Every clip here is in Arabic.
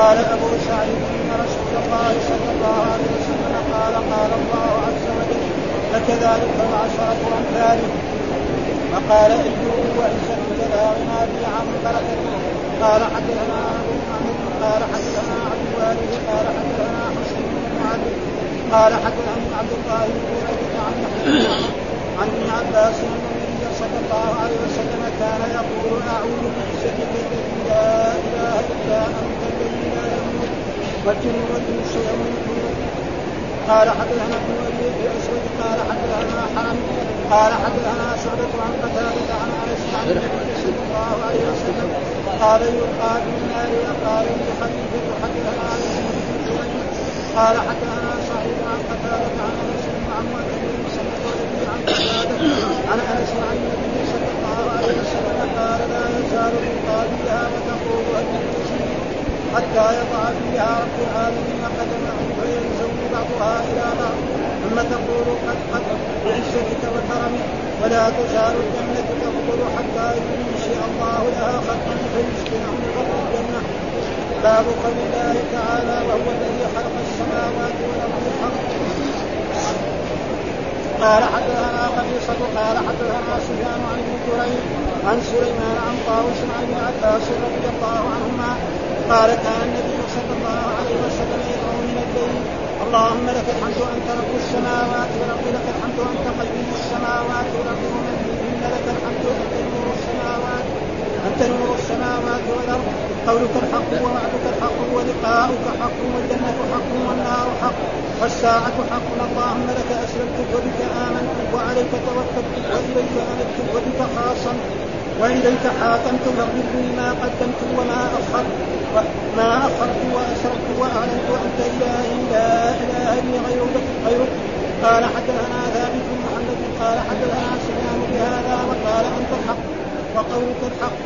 قال أبو سعيد إن رسول الله صلى الله عليه وسلم قال قال الله عز وجل فكذلك العشره امثاله فقال ايوب وعزتك لا غنى لي عن بركته قال حدثنا أبو محمد قال حدثنا عبد الوالد قال حدثنا حسين بن معبد قال حدثنا عبد الله بن بريدة عن عن ابن عباس أن النبي صلى الله عليه وسلم كان يقول أعوذ بعزتك الذي لا إله إلا أنت. والجن والانس يموتون قال حدثنا ابن ابي الاسود قال حدثنا حرم قال حدثنا شعبة عن قتادة عن انس عن النبي صلى الله عليه وسلم قال يلقى في النار قال لي خليفة حدثنا عن قال حدثنا سعيد عن قتادة عن انس عن النبي صلى الله عن قتادة عن انس عن النبي صلى الله عليه وسلم قال لا يزال يلقى بها وتقول حتى يضع فيها رب العالمين قدمه فينزوي بعضها إلى بعض. ثم تقول قد قد بعزتك وكرمك ولا تزال الجنة تفضل حتى ينشئ الله لها خلقا فيسكنهم فضل الجنة. باب قول الله تعالى وهو الذي خلق السماوات والأرض بالحق. قال حدثنا قبيصة قال حدثنا سفيان عن ابن كريم عن سليمان عن طاووس عن ابن عباس رضي الله عنهما قال كان النبي صلى الله عليه وسلم يدعو من الليل اللهم لك الحمد انت رب السماوات والأرض لك الحمد انت قيوم السماوات والأرض ومن فيهن لك الحمد انت نور السماوات أنت نور السماوات والأرض. قولك الحق ووعدك الحق ولقاؤك حق والجنة حق والنار حق والساعة حق. اللهم لك أسلمت وبك آمنت وعليك توكلت وإليك أنبت وبك خاصمت. وإليك حاكمت فاغفر لي ما قدمت وما أخرت ما أخرت وأسررت وأعلنت وأنت إلهي لا إله لي غيرك غيرك. قال حدثنا ثابت محمد قال حدثنا سفيان بهذا وقال أنت الحق وقولك الحق.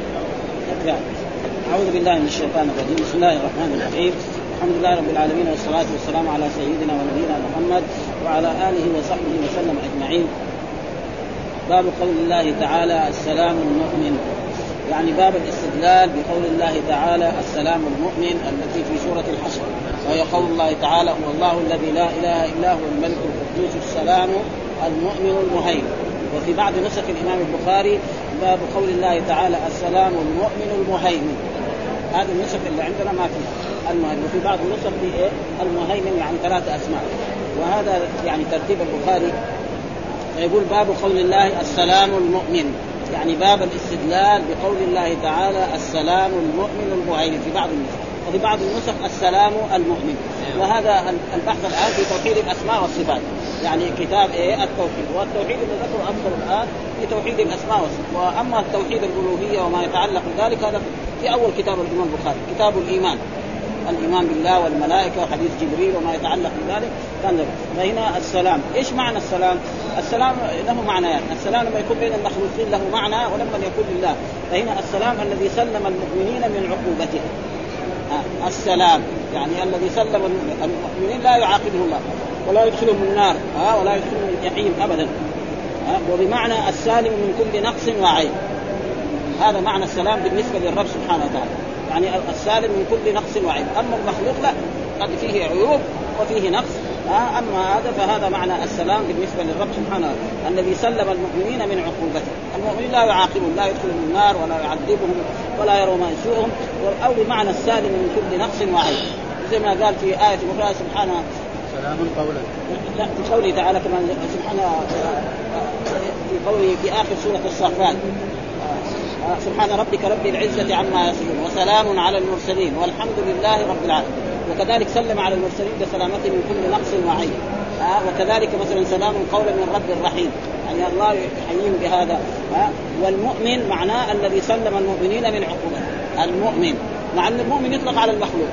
أعوذ بالله من الشيطان الرجيم. بسم الله الرحمن الرحيم. الحمد لله رب العالمين والصلاة والسلام على سيدنا ونبينا محمد وعلى آله وصحبه وسلم أجمعين. باب قول الله تعالى السلام المؤمن. يعني باب الاستدلال بقول الله تعالى السلام المؤمن التي في سورة الحشر. وهي قول الله تعالى هو الله الذي لا إله إلا هو الملك القدوس السلام المؤمن المهيمن. وفي بعض نسخ الإمام البخاري باب قول الله تعالى السلام المؤمن المهيمن. هذه النسخ اللي عندنا ما فيها. المهيمن وفي بعض النسخ في إيه؟ المهيمن يعني ثلاثة أسماء. وهذا يعني ترتيب البخاري يقول باب قول الله السلام المؤمن. يعني باب الاستدلال بقول الله تعالى السلام المؤمن المهيمن في بعض النسخ. وفي بعض النسخ السلام المؤمن. وهذا البحث الآن في توحيد الأسماء والصفات. يعني كتاب إيه؟ التوحيد. والتوحيد اللي ذكره أكثر الآن في توحيد الأسماء والصفات. وأما التوحيد الألوهية وما يتعلق بذلك هذا في أول كتاب الإمام البخاري كتاب الإيمان. الإيمان بالله والملائكة وحديث جبريل وما يتعلق بذلك. كان فهنا السلام، إيش معنى السلام؟ السلام له معنيان، يعني. السلام لما يكون بين المخلوقين له معنى ولما يكون لله، فهنا السلام الذي سلم المؤمنين من عقوبته. السلام. يعني الذي سلم المؤمنين لا يعاقبه الله. ولا يدخلهم النار. ها ولا يدخلهم الجحيم ابدا. ها وبمعنى السالم من كل نقص وعيب. هذا معنى السلام بالنسبة للرب سبحانه وتعالى. يعني السالم من كل نقص وعيب. أما المخلوق لا قد فيه عيوب وفيه نقص. ها أما هذا فهذا معنى السلام بالنسبة للرب سبحانه الذي سلم المؤمنين من عقوبته، المؤمنين لا يعاقبهم لا يدخلهم النار ولا يعذبهم ولا يروا ما يسوءهم. أو بمعنى السالم من كل نقص وعيب. زي ما قال في آية أخرى سبحانه سلام قولا. لا في قوله تعالى كمان سبحانه في قوله في آخر سورة الصافات سبحان ربك رب العزة عما يصفون وسلام على المرسلين والحمد لله رب العالمين. وكذلك سلم على المرسلين بسلامته من كل نقص وعيب آه وكذلك مثلا سلام قولا من رب رحيم. يعني الله يحييهم بهذا. آه والمؤمن معناه الذي سلم المؤمنين من عقوبته المؤمن. مع أن المؤمن يطلق على المخلوق.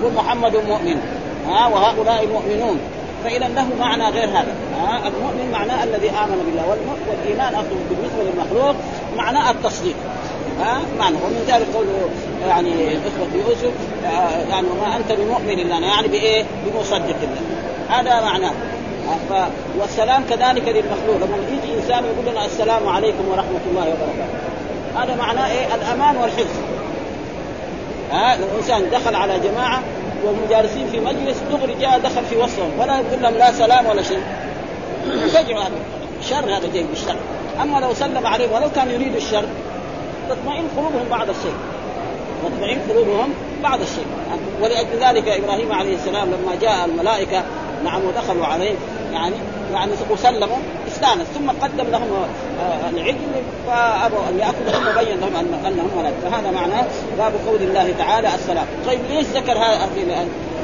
يقول محمد مؤمن. ها آه وهؤلاء مؤمنون. فإذا له معنى غير هذا. آه المؤمن معناه الذي آمن بالله والإيمان أصلا بالنسبة للمخلوق معناه التصديق. ها؟ معنى. ومن ذلك قوله يعني إخوة يوسف آه يعني وما أنت بمؤمن لنا. يعني بإيه؟ بمصدق لنا. هذا معناه. ف... والسلام كذلك للمخلوق. لما يجي إنسان يقول لنا السلام عليكم ورحمة الله وبركاته. هذا معناه إيه؟ الأمان والحفظ. ها؟ لو إنسان دخل على جماعة والمجالسين في مجلس دغري جاء دخل في وسطهم. ولا يقول لهم لا سلام ولا شيء. فجعوا هذا شر هذا جاي بالشر. أما لو سلم عليهم ولو كان يريد الشر تطمئن قلوبهم بعد الشيء. تطمئن قلوبهم بعد الشيء. ولأجل ذلك إبراهيم عليه السلام لما جاء الملائكة نعم ودخلوا عليه يعني يعني وسلموا استانس ثم قدم لهم العجل فأبوا أن ياكلوا ثم بين لهم أنهم ولد. فهذا معناه باب قول الله تعالى السلام طيب ليش ذكر هذا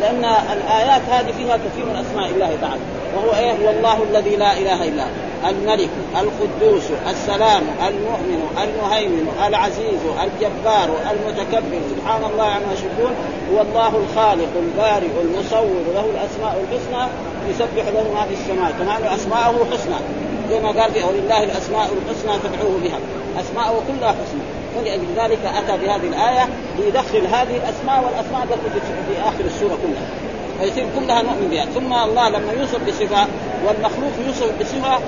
لأن الآيات هذه فيها كثير من أسماء الله تعالى. وهو إيه؟ هو الله الذي لا إله إلا هو. الملك القدوس السلام المؤمن المهيمن العزيز الجبار المتكبر. سبحان الله عما يشركون. هو الله الخالق البارئ المصور له الأسماء الحسنى. يسبح له ما في السماء كما أسماءه حسنى. زي ما قال في ولله الأسماء الحسنى فادعوه بها. أسماءه كلها حسنى. ولأجل ذلك أتى بهذه الآية ليدخل هذه الأسماء والأسماء التي في آخر السورة كلها. فيصير كلها نؤمن بها. ثم الله لما يوصف بصفة والمخلوق يوصف بصفة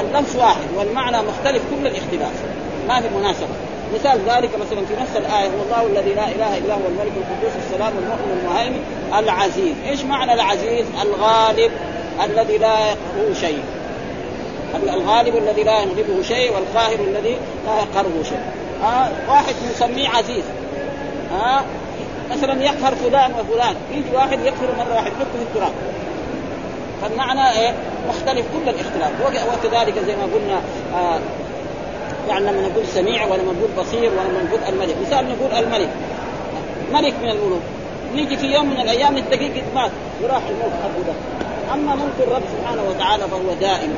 اللمس واحد والمعنى مختلف كل الاختلاف. ما في مناسبة. مثال ذلك مثلا في نفس الآية هو الله الذي لا إله إلا هو الملك القدوس السلام المؤمن المهيمن العزيز. إيش معنى العزيز؟ الغالب الذي لا يقهره شيء. الغالب الذي لا يغلبه شيء والقاهر الذي لا يقهره شيء. آه واحد نسميه عزيز. آه مثلا يقهر فلان وفلان. يجي واحد يقهر مرة واحد يحطه في التراب. فالمعنى إيه؟ مختلف كل الاختلاف. وكذلك زي ما قلنا آه يعني لما نقول سميع ولما نقول بصير ولما نقول الملك. مثال نقول الملك. ملك من الملوك. نيجي في يوم من الأيام الدقيق مات وراح الملك حقه ده أما ملك الرب سبحانه وتعالى فهو دائم.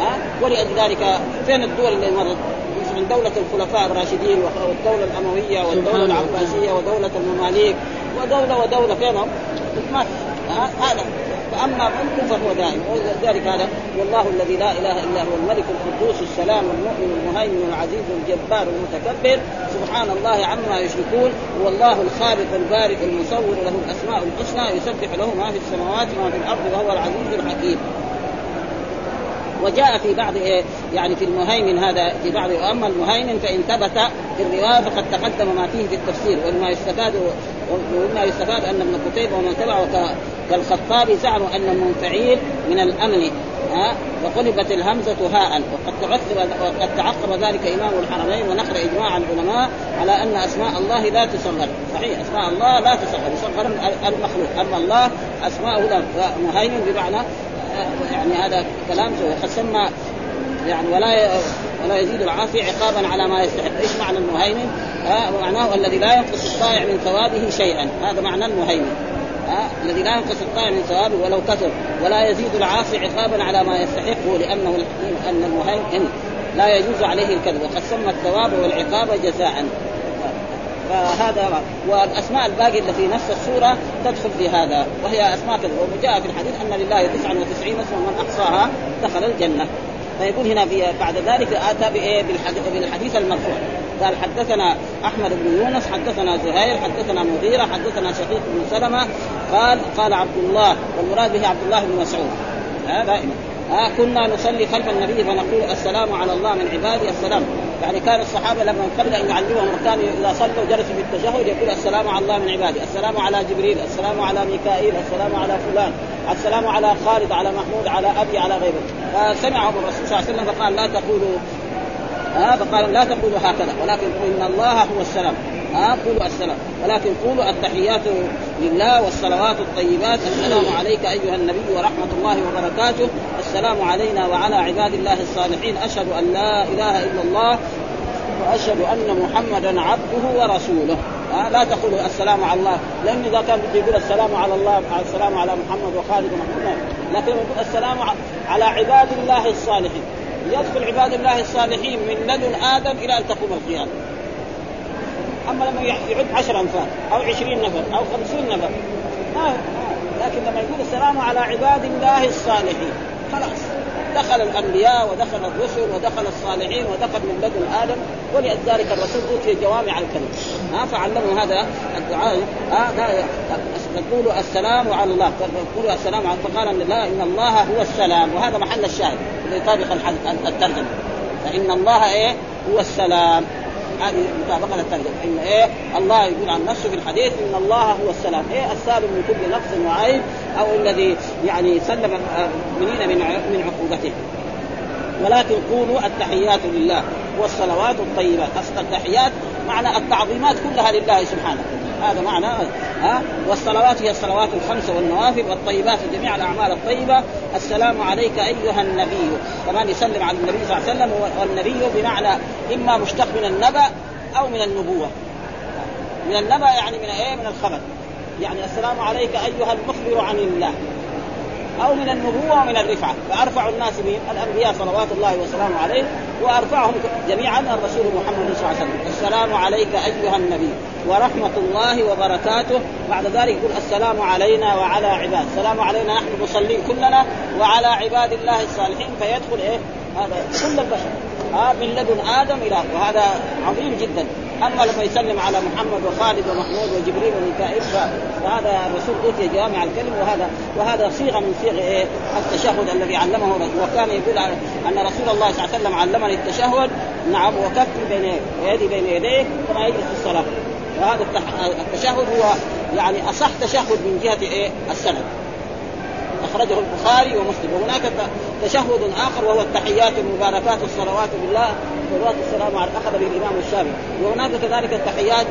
ها؟ ولذلك فين الدول اللي مرت؟ من دولة الخلفاء الراشدين والدولة الأموية والدولة العباسية ودولة المماليك. ودولة ودولة فينهم؟ مات هذا. فأما ملك فهو دائم ولذلك هذا والله الذي لا إله إلا هو الملك القدوس السلام المؤمن المهيمن العزيز الجبار المتكبر سبحان الله عما يشركون هو الله الخالق البارئ المصور له الأسماء الحسنى يسبح له ما في السماوات وما في الأرض وهو العزيز الحكيم. وجاء في بعض إيه يعني في المهيمن هذا في بعض واما المهيمن فإن ثبت في الرواية فقد تقدم ما فيه في التفسير ومما يستفاد ومما يستفاد أن ابن قتيبة ومن تبعه كالخطابي زعموا أن المنفعيل من الأمن ها؟ وقلبت الهمزة هاء. وقد تعقب وقد تعقب ذلك إمام الحرمين ونقل إجماع العلماء على أن أسماء الله لا تصغر. صحيح أسماء الله لا تصغر يصغر المخلوق. أما الله اسماءه لا. مهيمن بمعنى يعني هذا كلام سمى يعني ولا ولا يزيد العاصي عقابا على ما يستحق، إيش معنى المهيمن؟ آه معناه الذي لا ينقص الطائع من ثوابه شيئا، هذا معنى المهيمن. آه الذي لا ينقص الطائع من ثوابه ولو كثر، ولا يزيد العاصي عقابا على ما يستحقه لأنه أن المهيمن لا يجوز عليه الكذب، وقد سمى الثواب والعقاب جزاء. فهذا والأسماء الباقية اللي في نفس السورة تدخل في هذا وهي أسماء كذب وجاء في الحديث أن لله 99 اسما من أحصاها دخل الجنة. فيقول هنا في بعد ذلك آتى بإيه؟ بالحديث المرفوع. قال حدثنا أحمد بن يونس حدثنا زهير حدثنا مغيرة حدثنا شقيق بن سلمة. قال قال عبد الله والمراد به عبد الله بن مسعود. هذا دائما. ها كنا نصلي خلف النبي فنقول السلام على الله من عباده السلام. يعني كان الصحابة لما قبل أن يعلمهم كانوا إذا صلوا جلسوا في التشهد يقول السلام على الله من عباده، السلام على جبريل، السلام على ميكائيل، السلام على فلان، السلام على خالد، على محمود، على أبي، على غيره، فسمعهم الرسول صلى الله عليه وسلم فقال لا تقولوا ها فقال لا تقولوا هكذا ولكن إن الله هو السلام. ها قولوا السلام. ولكن قولوا التحيات لله والصلوات الطيبات. السلام عليك أيها النبي ورحمة الله وبركاته. السلام علينا وعلى عباد الله الصالحين. أشهد أن لا إله إلا الله وأشهد أن محمدا عبده ورسوله. ها لا تقولوا السلام على الله. لأن إذا كان بده يقول السلام على الله السلام على محمد وخالد ومحمد. لكن السلام على عباد الله الصالحين. يدخل عباد الله الصالحين من لدن آدم إلى أن تقوم القيامة. أما لما يعد عشر أنفار أو عشرين نفر أو خمسين نفر. ما لكن لما يقول السلام على عباد الله الصالحين خلاص. دخل الأنبياء ودخل الرسل ودخل الصالحين ودخل من لدن آدم ولذلك الرسول أوتي جوامع الكلم ها فعلموا هذا الدعاء. تقولوا السلام على الله. تقولوا السلام على فقال لا إن الله هو السلام. وهذا محل الشاهد. اللي يطابق الترجمة. فإن الله إيه؟ هو السلام. هذه مطابقه للترجمة. إن إيه؟ الله يقول عن نفسه في الحديث إن الله هو السلام. إيه؟ السالم من كل نقص وعيب أو الذي يعني سلم المؤمنين من من عقوبته. ولكن قولوا التحيات لله والصلوات الطيبات. أصل التحيات معنى التعظيمات كلها لله سبحانه. هذا معنى ها؟ والصلوات هي الصلوات الخمس والنوافل والطيبات جميع الأعمال الطيبة. السلام عليك أيها النبي. كمان يسلم على النبي صلى الله عليه وسلم والنبي بمعنى إما مشتق من النبأ أو من النبوة. من النبأ يعني من إيه؟ من الخبر. يعني السلام عليك أيها المخبر عن الله. أو من النبوة ومن الرفعة. فأرفع الناس من الأنبياء صلوات الله وسلامه عليه وأرفعهم جميعا الرسول محمد صلى الله عليه وسلم. السلام عليك أيها النبي ورحمة الله وبركاته. بعد ذلك يقول السلام علينا وعلى عباد. السلام علينا نحن المصلين كلنا وعلى عباد الله الصالحين. فيدخل إيه؟ هذا كل البشر. آه من لدن آدم إلى وهذا عظيم جدا. أما لما يسلم على محمد وخالد ومحمود وجبريل وميكائيل فهذا الرسول أوتي جوامع الكلم وهذا وهذا صيغة من صيغ إيه؟ التشهد الذي علمه وكان يقول أن رسول الله صلى الله عليه وسلم علمني التشهد. نعم وكفي بين يدي بين يديه كما يجلس في الصلاة. وهذا التشهد هو يعني أصح تشهد من جهة إيه؟ السند أخرجه البخاري ومسلم. وهناك تشهد آخر وهو التحيات المباركات الصلوات بالله صلوات السلام على اخذ به الامام الشافعي. وهناك كذلك التحيات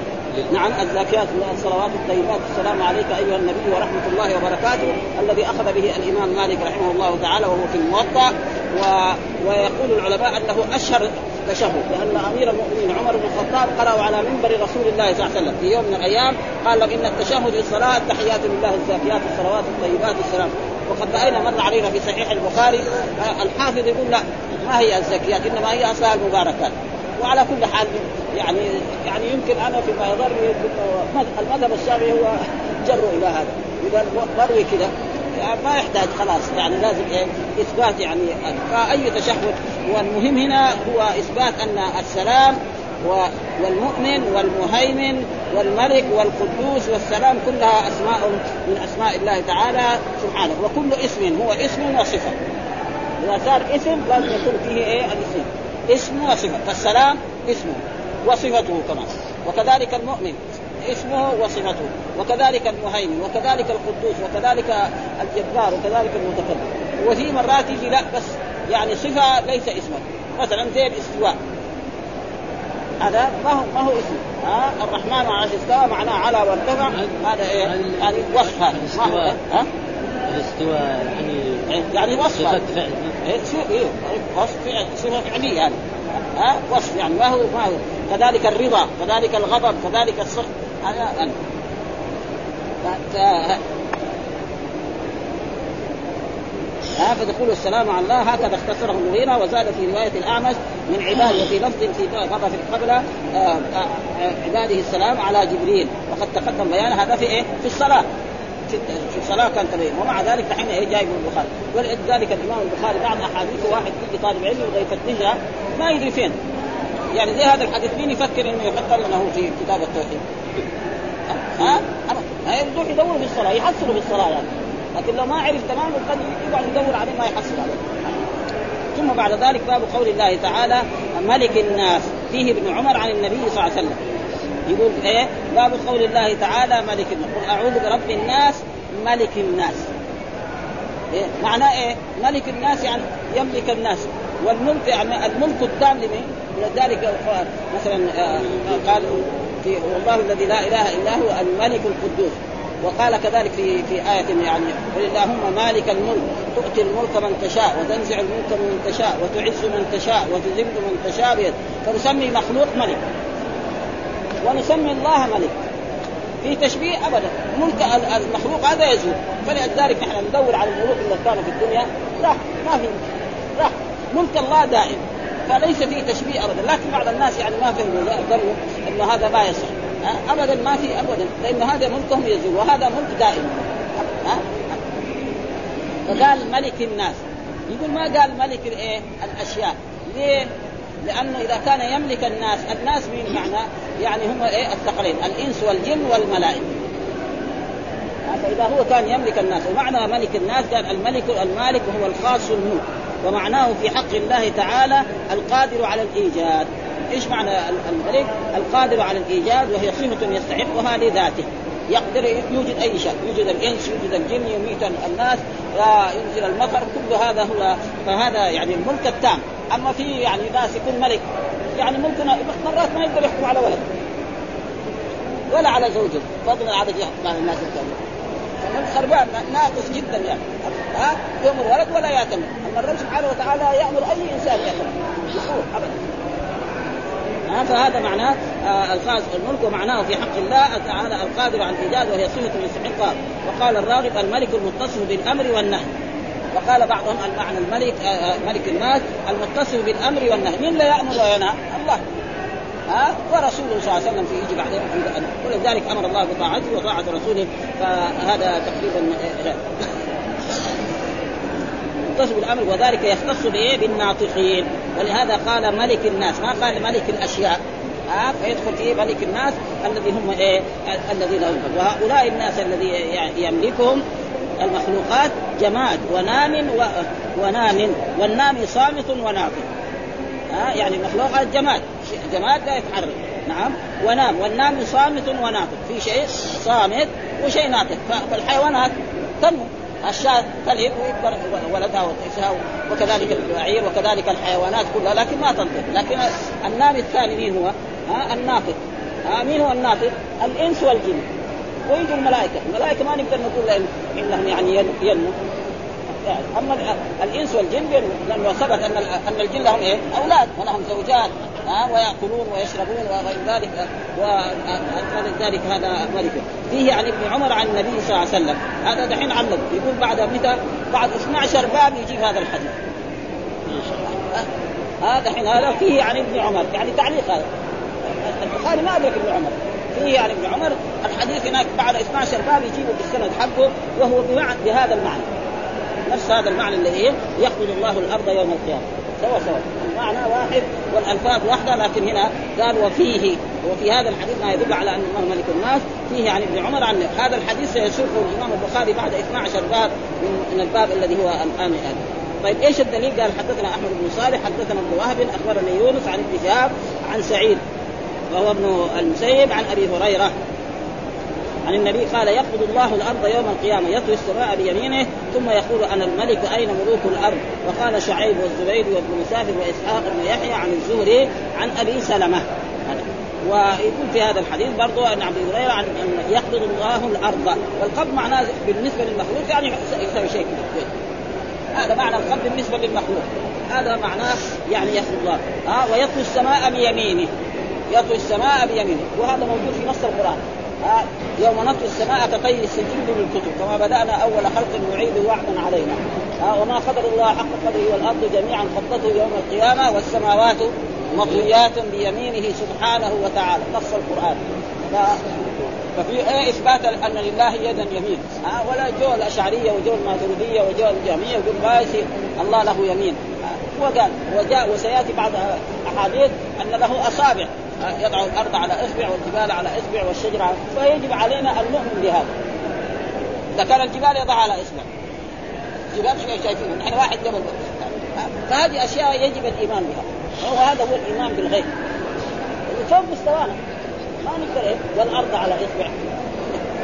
نعم الزاكيات الصلوات الطيبات. السلام عليك أيها النبي ورحمة الله وبركاته الذي أخذ به الإمام مالك رحمه الله تعالى وهو في الموطأ. و... ويقول العلماء أنه أشهر تشهد لأن أمير المؤمنين عمر بن الخطاب قرأوا على منبر رسول الله صلى الله عليه وسلم في يوم من الأيام. قال لهم إن التشهد في الصلاه التحيات لله الزاكيات الصلوات الطيبات السلام. وقد رأينا مر علينا في صحيح البخاري الحافظ يقول لا ما هي الزكيات إنما هي اصلها المباركات وعلى كل حال يعني يعني يمكن أنا فيما يضرني المذهب الشافعي هو جر إلى هذا اذا مروي كذا. يعني ما يحتاج خلاص يعني لازم إيه إثبات يعني فاي تشهد. والمهم هنا هو إثبات أن السلام والمؤمن والمهيمن والملك والقدوس والسلام كلها أسماء من أسماء الله تعالى سبحانه. وكل اسم هو اسم وصفة. إذا صار اسم لازم يكون فيه إيه؟ الاسم. اسم وصفة. فالسلام اسمه وصفته كمان وكذلك المؤمن اسمه وصفته. وكذلك المهيمن. وكذلك القدوس. وكذلك الجبار. وكذلك المتكبر وفي مرات يجي لا بس يعني صفة ليس اسما مثلا زي الاستواء هذا ما هو ما هو اسم. ها؟ الرحمن على استوى معناه على وارتفع هذا إيه؟ يعني وصف هذا ها؟ الاستواء يعني يعني وصف صفة فعل. إيه إيه وصف فعل صفة فعلية يعني. ها؟ وصف يعني ما هو ما هو. كذلك الرضا كذلك الغضب كذلك السخط هذا يعني. ها فتقول السلام على الله هكذا اختصره المغيرة وزاد في رواية الأعمش من عباد وفي لفظ في في قبل عباده السلام على جبريل. وقد تقدم بيان هذا في إيه؟ في الصلاة. في في الصلاة كان تبين ومع ذلك دحين إيه؟ جايب البخاري. ولذلك الإمام البخاري بعد أحاديث واحد يجي طالب علم ويبغى يفتشها ما يدري فين. يعني زي هذا الحديث مين يفكر إنه يحط انه في كتاب التوحيد؟ ها؟ ها يروح يدور في الصلاة يحصله في الصلاة يعني. لكن لو ما عرف تماما قد يقعد يدور عليه ما يحصل عليه. ثم بعد ذلك باب قول الله تعالى ملك الناس. فيه ابن عمر عن النبي صلى الله عليه وسلم. يقول إيه؟ باب قول الله تعالى ملك الناس. قل أعوذ برب الناس ملك الناس. إيه؟ معناه إيه؟ ملك الناس يعني يملك الناس. والملك يعني الملك التام لمن؟ ولذلك مثلا آه، قال في والله الذي لا إله إلا هو الملك القدوس. وقال كذلك في في آية يعني قل اللهم مالك الملك تؤتي الملك من تشاء وتنزع الملك من تشاء وتعز من تشاء وتذل من تشاء بيد. فنسمي مخلوق ملك. ونسمي الله ملك. في تشبيه ابدا. ملك المخلوق هذا يزول. فلذلك نحن ندور على الملوك اللي كانوا في الدنيا. راح ما في راح ملك الله دائم. فليس فيه تشبيه ابدا. لكن بعض الناس يعني ما فهموا ظنوا إنه هذا ما يصح. ابدا ما في ابدا لأن هذا ملكهم يزول وهذا ملك دائم. ها؟ فقال ملك الناس. يقول ما قال ملك الايه الأشياء. ليه؟ لأنه إذا كان يملك الناس الناس مين معنى؟ يعني هم إيه؟ الثقلين الإنس والجن والملائكة. فإذا هو كان يملك الناس ومعنى ملك الناس قال الملك المالك وهو الخاص الملك ومعناه في حق الله تعالى القادر على الإيجاد. إيش معنى الملك؟ القادر على الإيجاد وهي صفه يستحقها لذاته يقدر يوجد أي شيء، يوجد الإنس، يوجد الجن، يميت الناس، ينزل المطر، كل هذا هو فهذا يعني الملك التام، أما في يعني ناس يكون ملك يعني ممكن مرات ما يقدر يحكم على ولد. ولا على زوجه. فضلا عن يحكم على الناس. خربان ناقص جدا يعني. ها؟ يأمر ولد ولا ياتمر أما الرب سبحانه وتعالى يأمر أي إنسان ياتمر ابدا. فهذا معناه آه الخاص الملك ومعناه في حق الله تعالى القادر على الإيجاد وهي صفة يستحقها وقال الراغب الملك المتصف بالأمر والنهي. وقال بعضهم المعنى الملك آه، آه، ملك الناس المتصف بالأمر والنهي. مين لا يأمر وينهى؟ الله. ها؟ ورسوله صلى الله عليه وسلم في يجي بعدين ولذلك أمر الله بطاعته وطاعة رسوله فهذا تقريبا آه، متصف بالامر وذلك يختص بإيه؟ بالناطقين. ولهذا قال ملك الناس ما قال ملك الأشياء؟ ها؟ فيدخل فيه ملك الناس الذي هم إيه؟ الذين هم. وهؤلاء الناس الذي يملكهم المخلوقات جماد ونام و... ونام والنام صامت وناطق. ها؟ يعني المخلوقات جماد. جماد لا يتحرك. نعم. ونام. والنام صامت وناطق. في شيء صامت وشيء ناطق. فالحيوانات تنمو. الشاة تلد ويكبر ولدها وتعيشها وكذلك البعير وكذلك الحيوانات كلها لكن ما تنطق. لكن النام الثاني مين هو؟ ها؟ الناطق. ها؟ مين هو الناطق؟ الإنس والجن. ويجوا الملائكة، الملائكة ما نقدر نقول إنهم يعني ينمو. أما الإنس والجن لأنه ثبت أن أن الجن لهم إيه؟ أولاد ولهم زوجات ها؟ ويأكلون ويشربون وغير ذلك ذلك هذا ملك فيه عن ابن عمر عن النبي صلى الله عليه وسلم. هذا دحين علق يقول بعد متى؟ بعد 12 باب يجيب هذا الحديث. هذا الحين هذا فيه عن ابن عمر. يعني تعليق هذا. البخاري ما ادرك ابن عمر. فيه عن ابن عمر. الحديث هناك بعد 12 باب يجيبه بالسند حقه وهو بهذا المعنى. نفس هذا المعنى اللي إيه يقبض الله الأرض يوم القيامة سوا سوا المعنى واحد والألفاظ واحدة لكن هنا قال وفيه وفي هذا الحديث ما يدل على أن الله ملك الناس فيه عن ابن عمر عن هذا الحديث سيسوقه الإمام البخاري بعد 12 باب من الباب الذي هو الآن يعني. طيب إيش الدليل؟ قال حدثنا أحمد بن صالح حدثنا ابن وهب اخبرني يونس عن ابن شهاب عن سعيد وهو ابن المسيب عن أبي هريرة عن النبي قال يقبض الله الأرض يوم القيامة يطوي السماء بيمينه ثم يقول أنا الملك أين ملوك الأرض؟ وقال شعيب والزبير وابن مسافر وإسحاق بن يحيى عن الزهري عن أبي سلمة. ويقول في هذا الحديث برضو أن ابي هريره عن أن يقبض الله الأرض. والقبض معناه بالنسبة للمخلوق يعني يسوي شيء. هذا معنى القبض بالنسبة للمخلوق. هذا معناه يعني يخلق الله. ها ويطوي السماء بيمينه. يطوي السماء بيمينه. وهذا موجود في نص القرآن. يوم نطوي السماء كطي السجود للكتب كما بدأنا أول خلق نعيد وعدا علينا. ها وما قدر الله حق قدره والأرض جميعا قبضته يوم القيامة والسماوات مطويات بيمينه سبحانه وتعالى. نص القرآن. ففي إيه إثبات أن لله يدا يمين. ها ولا جو الأشعرية وجو الماتريدية وجو الجهميه يقول الله له يمين. وقال وجاء وسيأتي بعض أحاديث أن له أصابع. يضع الأرض على إصبع والجبال على إصبع والشجر على فيجب علينا أن نؤمن بهذا. اذا كان الجبال يضع على إصبع. جبال شايفين نحن واحد جبل فهذه أشياء يجب الإيمان بها. وهذا هو الإيمان بالغيب. فوق مستوانا. ما نقدر إيه؟ والأرض على إصبع.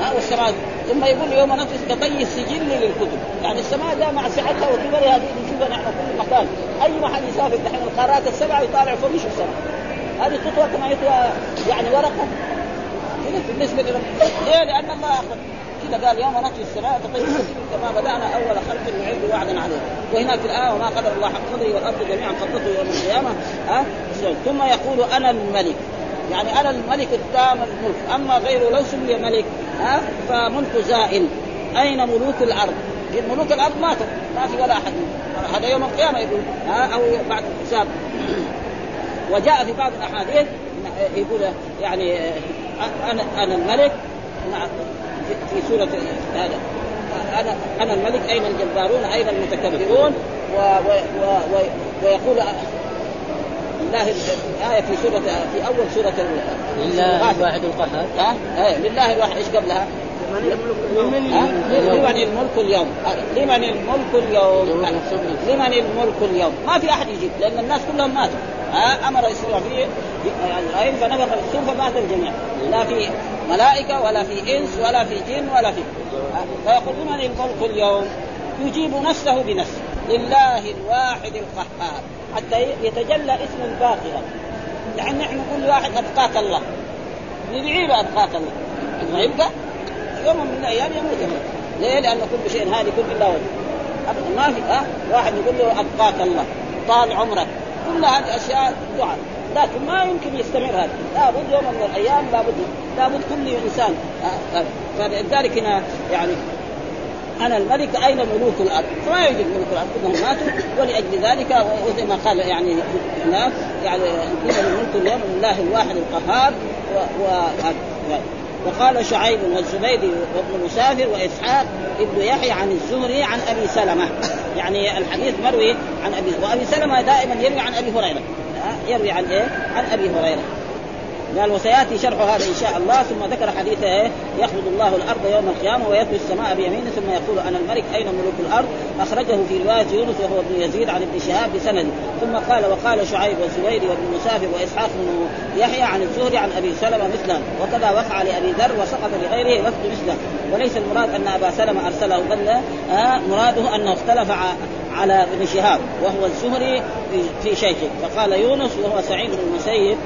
ها؟ والسماء. ثم يقول يوم نفس كطي السجل للكتب. يعني السماء مع سعتها وكبرها هذه نشوفها نحن كل مكان. أي محل يسافر دحين القارات السبعه يطالع فوق يشوف السماء. هذه تطوى كما يطوى يعني ورقة. بالنسبة لنا ليه؟ لأن الله أخبر. كذا قال يوم نطوي السماء تطير كما بدأنا أول خلق نعيد وعدا عليه. وهناك الايه وما قدر الله حق قدره والأرض جميعا قبضته يوم القيامة. ها؟ ثم يقول أنا الملك. يعني أنا الملك التام الملك. أما غيره لو سمي ملك ها؟ فملك زائل. أين ملوك الأرض؟ ملوك الأرض ماتوا. ما في ولا أحد. هذا يوم القيامة يقول ها؟ أو بعد الحساب وجاء في بعض الأحاديث يقول يعني أنا أنا الملك في سورة هذا أنا أنا الملك أين الجبارون أين المتكبرون؟ و و و و ويقول لله آية في سورة في أول سورة لله الواحد القهار. ها؟ آه لله الواحد إيش قبلها؟ لمن الملك اليوم؟ لمن الملك اليوم. لمن الملك اليوم؟ ما في أحد يجيب لأن الناس كلهم ماتوا. ها أمر إسرائيل يعني فنفخ السور فمات الجميع. لا في ملائكة ولا في إنس ولا في جن ولا في فيقول لمن الملك اليوم يجيب نفسه بنفسه. لله الواحد القهار. حتى يتجلى اسم الباقرة يعني نحن نقول واحد ابقاك الله. ندعي له ابقاك الله. ما يبقى يوم من الأيام يموت ليه؟ لأن كل شيء هذه كل إلا وجه. ما في ها؟ واحد يقول له ابقاك الله. طال عمرك. كل هذه أشياء دعاء لكن ما يمكن يستمر هذا. لابد يوم من الأيام لابد لابد كل إنسان فلذلك هنا يعني أنا الملك أين ملوك الأرض؟ فما يوجد ملوك الأرض كلهم ماتوا. ولأجل ذلك وزي ما قال يعني هناك يعني الملك اليوم لله الواحد القهار و, و... وقال شعيب والزبيدي وابن مسافر وإسحاق ابن يحيى عن الزهري عن أبي سلمة. يعني الحديث مروي عن ابي وأبي سلمة دائما يروي عن أبي هريرة. يروي عن إيه؟ عن أبي هريرة. قال وسيأتي شرح هذا إن شاء الله. ثم ذكر حديث إيه؟ يخلد الله الأرض يوم القيامة ويطوي السماء بيمينه ثم يقول أنا الملك أين ملوك الأرض؟ أخرجه في رواية يونس وهو ابن يزيد عن ابن شهاب بسند. ثم قال وقال شعيب والزبير وابن مسافر وإسحاق بن يحيى عن الزهري عن أبي سلمة مثله. وكذا وقع لأبي ذر وسقط لغيره وفد مثله. وليس المراد أن أبا سلمة أرسله بل آه مراده أنه اختلف على ابن شهاب وهو الزهري في شيخه. فقال يونس وهو سعيد بن المسيب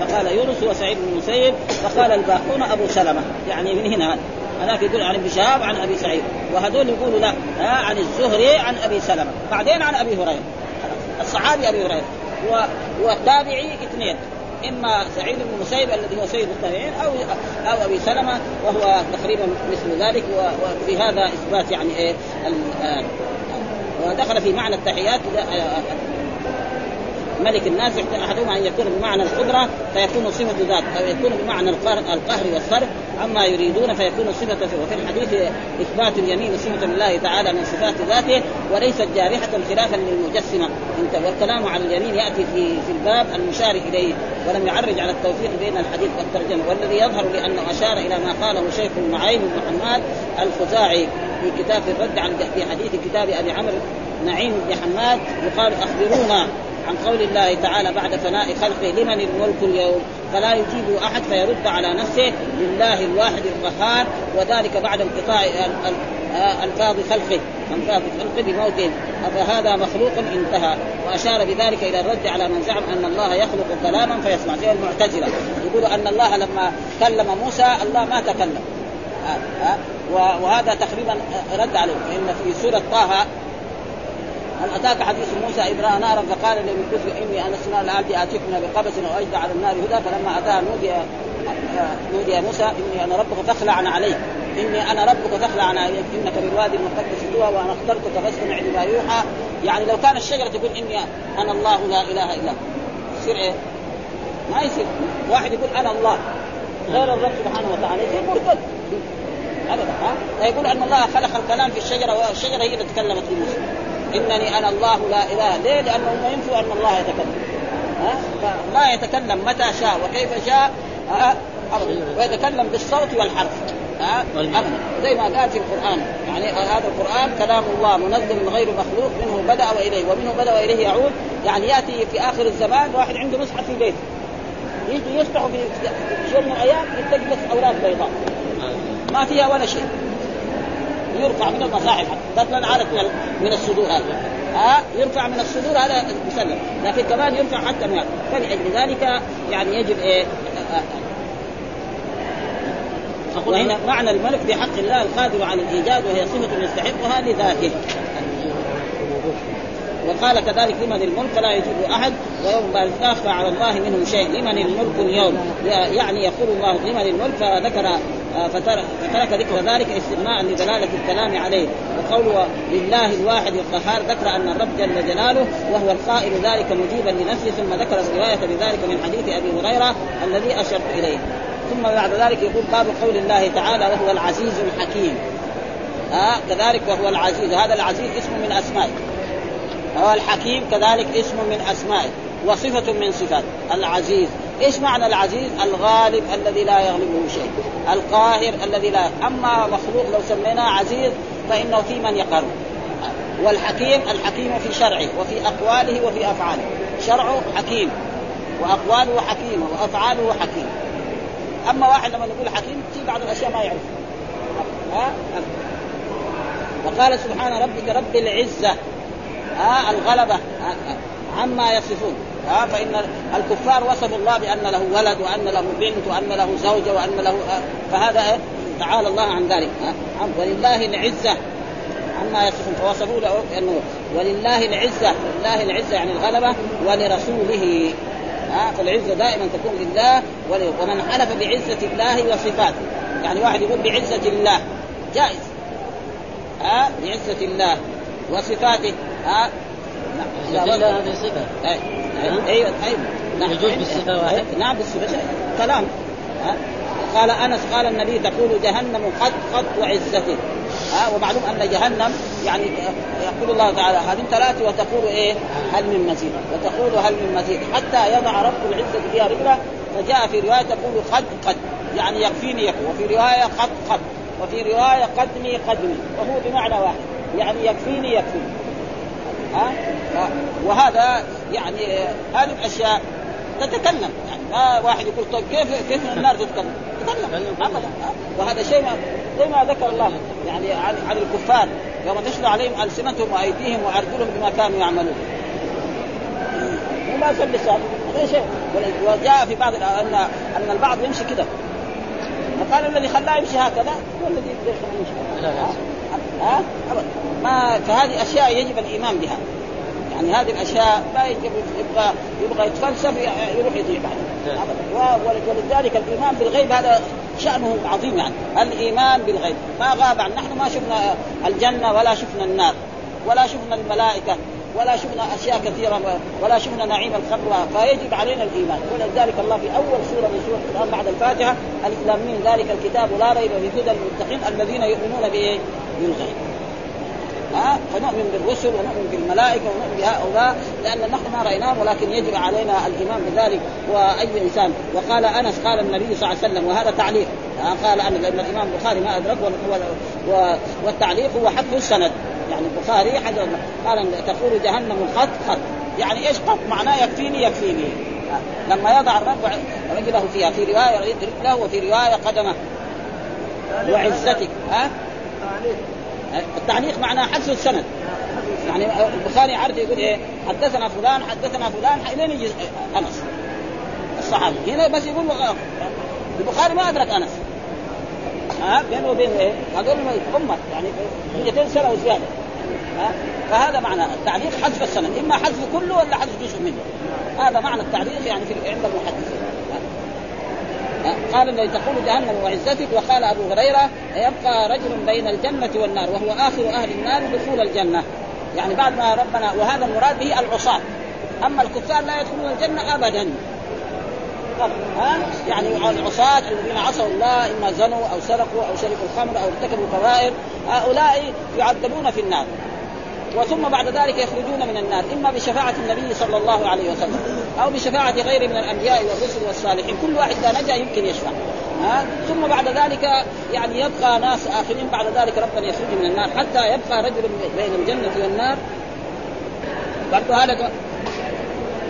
فقال يونس هو سعيد بن المسيب وقال الباقون أبو سلمة. يعني من هنا هذاك يقول عن ابن شهاب عن أبي سعيد وهذول يقولوا لا عن الزهري عن أبي سلمة بعدين عن أبي هريرة الصحابي أبي هريرة والتابعي اثنين إما سعيد بن المسيب الذي هو سيد التابعين أو أو أبي سلمة وهو تقريبا مثل ذلك وفي هذا إثبات يعني إيه ودخل في معنى التحيات ملك الناس أحدهما أن يكون بمعنى القدرة فيكون صفة ذات أو يكون بمعنى القهر والصرف. عما يريدون فيكون صفة وفي الحديث إثبات اليمين صفة لله تعالى من صفات ذاته وليست جارحة خلافا للمجسمة. والكلام على اليمين يأتي في في الباب المشار إليه ولم يعرج على التوفيق بين الحديث والترجمة. والذي يظهر لأنه أشار إلى ما قاله شيخ المعين بن حماد الخزاعي في كتاب الرد عن في حديث كتاب أبي عمرو نعيم بن حماد يقال اخبرونا عن قول الله تعالى بعد فناء خلقه لمن الملك اليوم؟ فلا يجيب أحد فيرد على نفسه لله الواحد القهار. وذلك بعد انقطاع ألفاظ خلقه انفاض خلقه بموته فهذا مخلوق انتهى. وأشار بذلك إلى الرد على من زعم أن الله يخلق كلاما فيسمع زي المعتزلة. يقول أن الله لما كلم موسى الله ما تكلم. وهذا تقريبا رد عليه. فإن في سورة طه هل أتاك حديث موسى اذ راى نارا فقال للكفر إني أنا السماء العبد آتيكم بقبس وأجد على النار هدى فلما أتاها نودي نودي موسى إني أنا ربك فاخلع عليك. إني أنا ربك فاخلع عليك. إنك بالوادي المقدس طوى وأنا اخترتك فاستمع لما يوحى. يعني لو كان الشجرة تقول إني أنا الله لا إله إلا يصير إيه؟ ما يصير. واحد يقول أنا الله. غير الرب سبحانه وتعالى. يصير مرتد. ابدا ها؟ فيقول أن الله خلق الكلام في الشجرة والشجرة هي اللي تكلمت في موسى إنني أنا الله لا إله. ليه؟ لانهم ينفوا أن الله يتكلم. ها؟ فما يتكلم متى شاء وكيف شاء. ها؟ ويتكلم بالصوت والحرف. ها؟ أبدا. زي ما قال في القرآن. يعني هذا القرآن كلام الله منزل غير مخلوق منه بدأ وإليه ومنه بدأ وإليه يعود. يعني يأتي في آخر الزمان واحد عنده مصحف في بيته. يجي يفتح في يوم من الأيام يتجد بس اوراق بيضاء. ما فيها ولا شيء. يرفع من المصاحف مثلا عارف من الصدور هذا. ها؟ يرفع من الصدور هذا مسلم لكن كمان يرفع حتى من فلأجل ذلك يعني يجب إيه؟ وهنا معنى الملك بحق الله القادر على الإيجاد وهي صفة يستحقها لذاته. وقال كذلك لمن الملك فلا يجيب أحد ويوم لا يخفى على الله منه شيء. لمن الملك اليوم؟ يعني يقول الله لمن الملك فذكر فترك ذكر ذلك استغناء لدلاله الكلام عليه. وقوله لله الواحد القهار ذكر أن الرب جل جلاله وهو القائل ذلك مجيبا لنفسه ثم ذكر الروايه بذلك من حديث أبي هريرة الذي أشرت إليه. ثم بعد ذلك يقول باب قول الله تعالى وهو العزيز الحكيم. آه كذلك وهو العزيز. هذا العزيز اسم من أسمائه. هو الحكيم كذلك اسم من أسمائه. وصفة من صفات العزيز. إيش معنى العزيز الغالب الذي لا يغلبه شيء. القاهر الذي لا. أما مخلوق لو سميناه عزيز فإنه في من يقر. والحكيم الحكيم في شرعه وفي أقواله وفي أفعاله. شرعه حكيم وأقواله حكيمه وأفعاله حكيم. أما واحد لما نقول حكيم في بعض الأشياء ما يعرف. ها؟ وقال سبحان ربك رب العزة. ها؟ الغلبة. عما يصفون. ها فإن الكفار وصفوا الله بأن له ولد وأن له بنت وأن له زوجة وأن له فهذا تعالى الله عن ذلك ولله العزة عما يصفون فوصفوا له بأنه ولله العزة لله العزة يعني الغلبة ولرسوله ها. فالعزة دائما تكون لله ومن حلف بعزة الله وصفاته يعني واحد يقول بعزة الله جائز ها بعزة الله وصفاته ها. نعم هذه صفه أيوه أيوه نعم. يجوز بالصفة واحد نعم بالصفة. كلام. قال أنس قال النبي تقول جهنم قد قد وعزته. ها؟ ومعلوم أن جهنم يعني يقول الله تعالى هذه ثلاث وتقول إيه؟ هل من مزيد. وتقول هل من مزيد. حتى يضع رب العزة فيها رجلة. فجاء في رواية تقول قد قد. يعني يكفيني يكفي. وفي رواية قد قد. وفي رواية قدمي قدمي وهو بمعنى واحد. يعني يكفيني يكفيني. ها؟ وهذا يعني هذه الأشياء تتكلم. يعني ما واحد يقول طيب كيف كيف النار تتكلم؟ تتكلم. ابدا وهذا شيء ما زي ما ذكر الله يعني عن, عن الكفار يوم تشهد عليهم ألسنتهم وأيديهم وأرجلهم بما كانوا يعملون. وما اللسان هذا شيء. وجاء في بعض ان أن البعض يمشي كذا فقال الذي خلاه يمشي هكذا هو الذي يخليه يمشي. ها؟ ابدا ما فهذه أشياء يجب الإيمان بها. يعني هذه الأشياء ما يبغى يبغى يتفلسف يروح يضيع بعد. ولذلك الإيمان بالغيب هذا شأنه عظيم يعني. الإيمان بالغيب. ما غاب عن نحن ما شفنا الجنة ولا شفنا النار ولا شفنا الملائكة ولا شفنا أشياء كثيرة ولا شفنا نعيم الخمر فيجب علينا الإيمان. ولذلك الله في أول سورة من سورة القرآن بعد الفاتحة الاسلام من ذلك الكتاب لا ريب في هدى للمتقين الذين يؤمنون بايه؟ بالغيب ها؟ فنؤمن بالرسل ونؤمن بالملائكة ونؤمن بهؤلاء لأن نحن ما رأيناهم ولكن يجب علينا الإيمان بذلك. وأي إنسان وقال أنس قال النبي صلى الله عليه وسلم وهذا تعليق. قال أن لأن الإمام البخاري ما ادركه والتعليق هو حذف السند. يعني البخاري حجر قال تقول جهنم خط خط يعني إيش خط معناه يكفيني يكفيني. لما يضع الرب رجله فيها في رواية رجله وفي رواية قدمه. وعزتك. ها؟ التعليق معناه حذف السند. يعني البخاري عارف يقول إيه؟ حدثنا فلان حدثنا فلان إلين يجي أنس. الصحابي. هنا بس يقول البخاري ما أدرك أنس. ها؟ بينه وبين إيه؟ هذول امه يعني 200 سنة وزيادة. ها؟ فهذا معنى التعليق حذف السند. إما حذف كله ولا حذف جزء منه. هذا معنى التعليق يعني في عند المحدثين. قال الذي تقول جهنم وعزتك وقال أبو هريرة يبقى رجل بين الجنة والنار وهو آخر أهل النار دخول الجنة. يعني بعد ما ربنا وهذا المراد به العصاة. أما الكفار لا يدخلون الجنة ابدا. ها؟ يعني العصاة الذين عصوا الله إما زنوا أو سرقوا أو شربوا الخمر أو ارتكبوا كبائر هؤلاء يعذبون في النار. وثم بعد ذلك يخرجون من النار إما بشفاعة النبي صلى الله عليه وسلم أو بشفاعة غيره من الأنبياء والرسل والصالحين كل واحد اذا نجا يمكن يشفع. ها؟ ثم بعد ذلك يعني يبقى ناس آخرين بعد ذلك ربنا يخرج من النار حتى يبقى رجل بين الجنة والنار. برضه هذا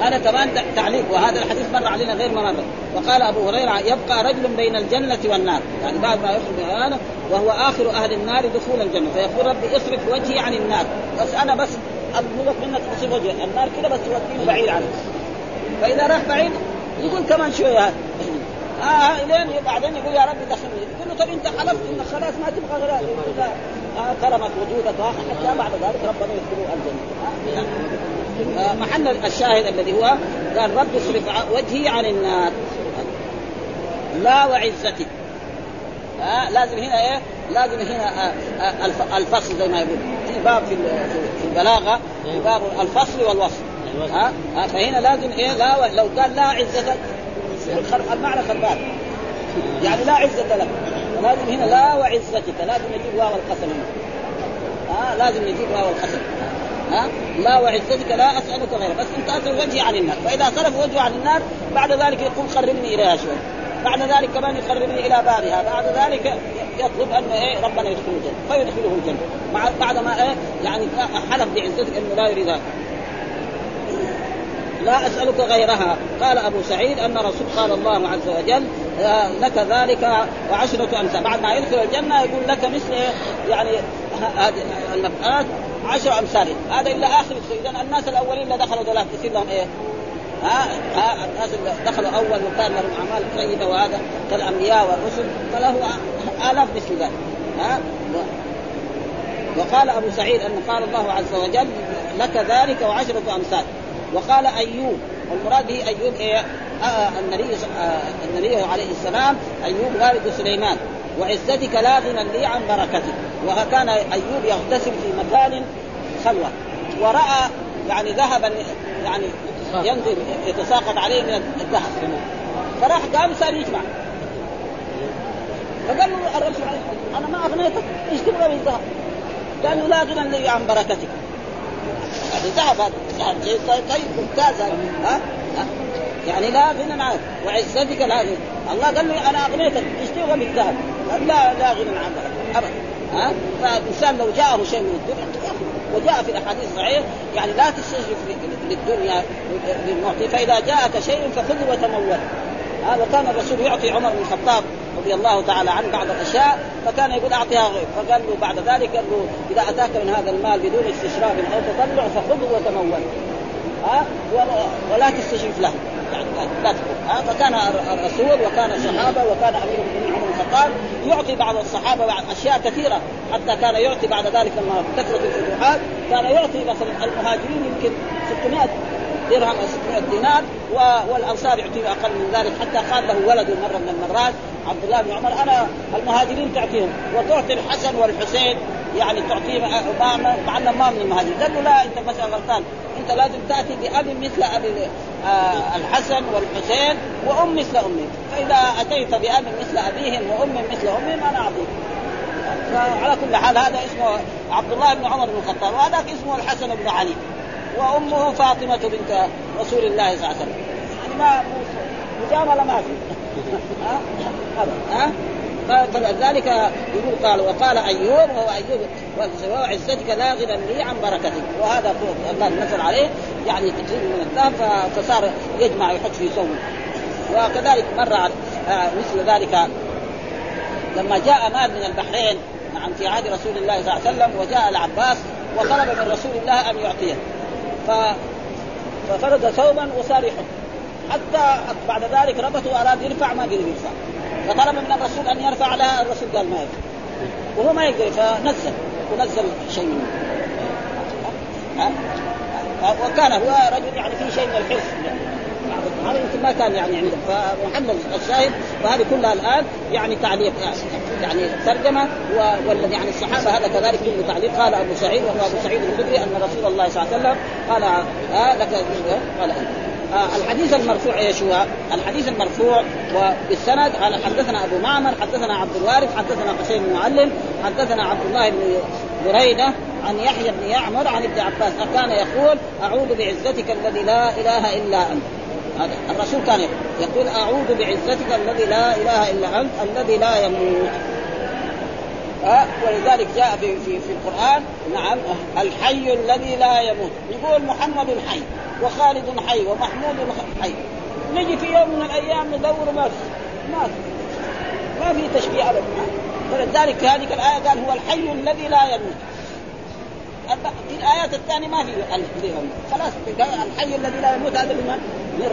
هذا كمان تعليق وهذا الحديث مر علينا غير مرة. وقال أبو هريرة يبقى رجل بين الجنة والنار. يعني بعد ما يخرج هذا وهو آخر أهل النار دخول الجنة. فيقول ربي اصرف وجهي عن النار. بس أنا بس أطلبك منك تصرف وجهي. النار كده بس توديني بعيد عنه. فإذا راح بعيد يقول كمان شوية. آه لين بعدين يقول يا رب دخلني. يقول له طب أنت حلفت إنك خلاص ما تبغى غير آه كرمك وجودك. حتى بعد ذلك ربنا يدخله الجنة. آه محل الشاهد الذي هو قال رب اصرف وجهي عن النار لا وعزتي. آه لازم هنا إيه؟ لازم هنا آه آه الفصل زي ما يقول. في باب في في البلاغة في باب الفصل والوصل ها آه فهنا لازم إيه؟ لا لو قال لا عزتك المعنى خربان. يعني لا عزة لك لازم هنا لا وعزتك. لازم نجيب واو القسم هنا. ها لازم نجيب واو القسم. ها؟ لا وعزتك لا أسألك غيره. بس أنت اصرف وجهي عن النار. فإذا صرف وجهه عن النار بعد ذلك يقول قربني اليها شوي بعد ذلك كمان يقربني إلى بابها. بعد ذلك يطلب انه إيه؟ ربنا يدخله الجنة. فيدخله الجنة. مع بعد ما إيه؟ يعني حلف بعزتك أنه لا يريد لا أسألك غيرها. قال أبو سعيد أن رسول قال الله عز وجل لك ذلك وعشرة أمثال. بعد ما يدخل الجنة يقول لك مثل يعني هذه المفعات عشر أمثال. هذا إلا آخر اذا الناس الأولين اللي دخلوا ذولا تصير لهم إيه؟ ها؟ ها؟ الناس اللي دخلوا أول وكان لهم أعمال طيبه وهذا كالأنبياء والرسل. فله آلاف مثل ذلك. ها؟ وقال أبو سعيد أن قال الله عز وجل لك ذلك وعشرة أمثال. وقال أيوب والمراد به أيوب إيه؟ آه النبي آه النبي عليه السلام أيوب والد سليمان. وعزتك لا غنى لي عن بركتك. وكان أيوب يغتسل في مكان خلوة. ورأى يعني ذهبا يعني ينزل يتساقط عليه من الذهب. فراح قام صار يجمع. فقال له الرسول أنا ما أغنيتك إيش تبغى من الذهب؟ قال له لا غنى لي عن بركتك. يعني ذهب هذا ذهب. طيب ممتاز ها؟ يعني لا غنى عنه وعزتك لا غنى. الله قال له أنا أغنيتك إيش تبغى من الذهب؟ لا لا غنى عن ابدا. ها؟ فالإنسان لو جاءه شيء من الدنيا وجاء في الأحاديث الصحيحة يعني لا تستشرف للدنيا للمعطي. فإذا جاءك شيء فخذه وتمول هذا كان الرسول يعطي عمر بن الخطاب رضي الله تعالى عنه بعض الأشياء فكان يقول اعطيها غير فقال له بعد ذلك قال له إذا أتاك من هذا المال بدون استشراف أو تطلع فخذه وتمول ها؟ ولا تستشرف له. يعني لا تقول فكان الرسول وكان الصحابة وكان امير المؤمنين عمر الخطاب يعطي بعض الصحابة بعض أشياء كثيرة حتى كان يعطي بعد ذلك لما كثرت الفتوحات كان يعطي مثلا المهاجرين يمكن 600 درهم أو 600 دينار والأنصار يعطيه أقل من ذلك حتى قال له ولد مرة من المرات عبد الله بن عمر أنا المهاجرين تعطيهم. وتعطي الحسن والحسين يعني تعطيه مع أنه ما من المهاجرين. قال له لا أنت مثلا غلطان أنت لازم تأتي بأب مثل أبي آه الحسن والحسين وأم مثل أمي. فإذا أتيت بأب مثل أبيهم وأم مثل امهم أنا أعطيك. فعلى كل حال هذا اسمه عبد الله بن عمر بن الخطاب وهذاك اسمه الحسن بن علي. وأمه فاطمة بنت رسول الله صلى الله عليه وسلم. يعني ما مجاملة ما في. ها؟ ها؟ فلذلك يقول قال وقال أيوب وهو أيوب وعزتك لا غنى لي عن بركتك. وهذا الله نزل عليه. يعني تجريب من الذهب فصار يجمع يحط في سوم وكذلك مر مثل ذلك لما جاء مال من البحرين نعم في عهد رسول الله صلى الله عليه وسلم وجاء العباس وطلب من رسول الله أن يعطيه. ف... ففرد ثوبا وصار يحط حتى بعد ذلك ربطه واراد يرفع ما قدر يرفع. فطلب من الرسول أن يرفع لها الرسول قال ما يرفع. وهو ما يقدر فنزل ونزل شيء. منه وكان هو رجل يعني فيه شيء من الحرص. هذا يمكن ما كان يعني عنده فمحل الشاهد وهذه كلها الآن يعني تعليق يعني ترجمة والذي يعني الصحابة هذا كذلك كله تعليق قال أبو سعيد وهو أبو سعيد الخدري أن رسول الله صلى الله عليه وسلم قال آه لك قال آه الحديث المرفوع إيش هو؟ الحديث المرفوع وبالسند قال حدثنا أبو معمر حدثنا عبد الوارث حدثنا حسين بن معلم حدثنا عبد الله بن بريدة عن يحيى بن يعمر عن ابن عباس كان يقول أعوذ بعزتك الذي لا إله إلا أنت. هذا. الرسول كان يقول أعوذ بعزتك الذي لا إله إلا أنت الذي لا يموت. أه ولذلك جاء في في في القرآن نعم الحي الذي لا يموت. يقول محمد حي وخالد حي ومحمود حي. نجي في يوم من الأيام ندور ما في ما في ما في تشبيه ابدا. فلذلك في هذه الآية قال هو الحي الذي لا يموت. في الآيات الثانية ما في خلاص الحي الذي لا يموت هذا من من؟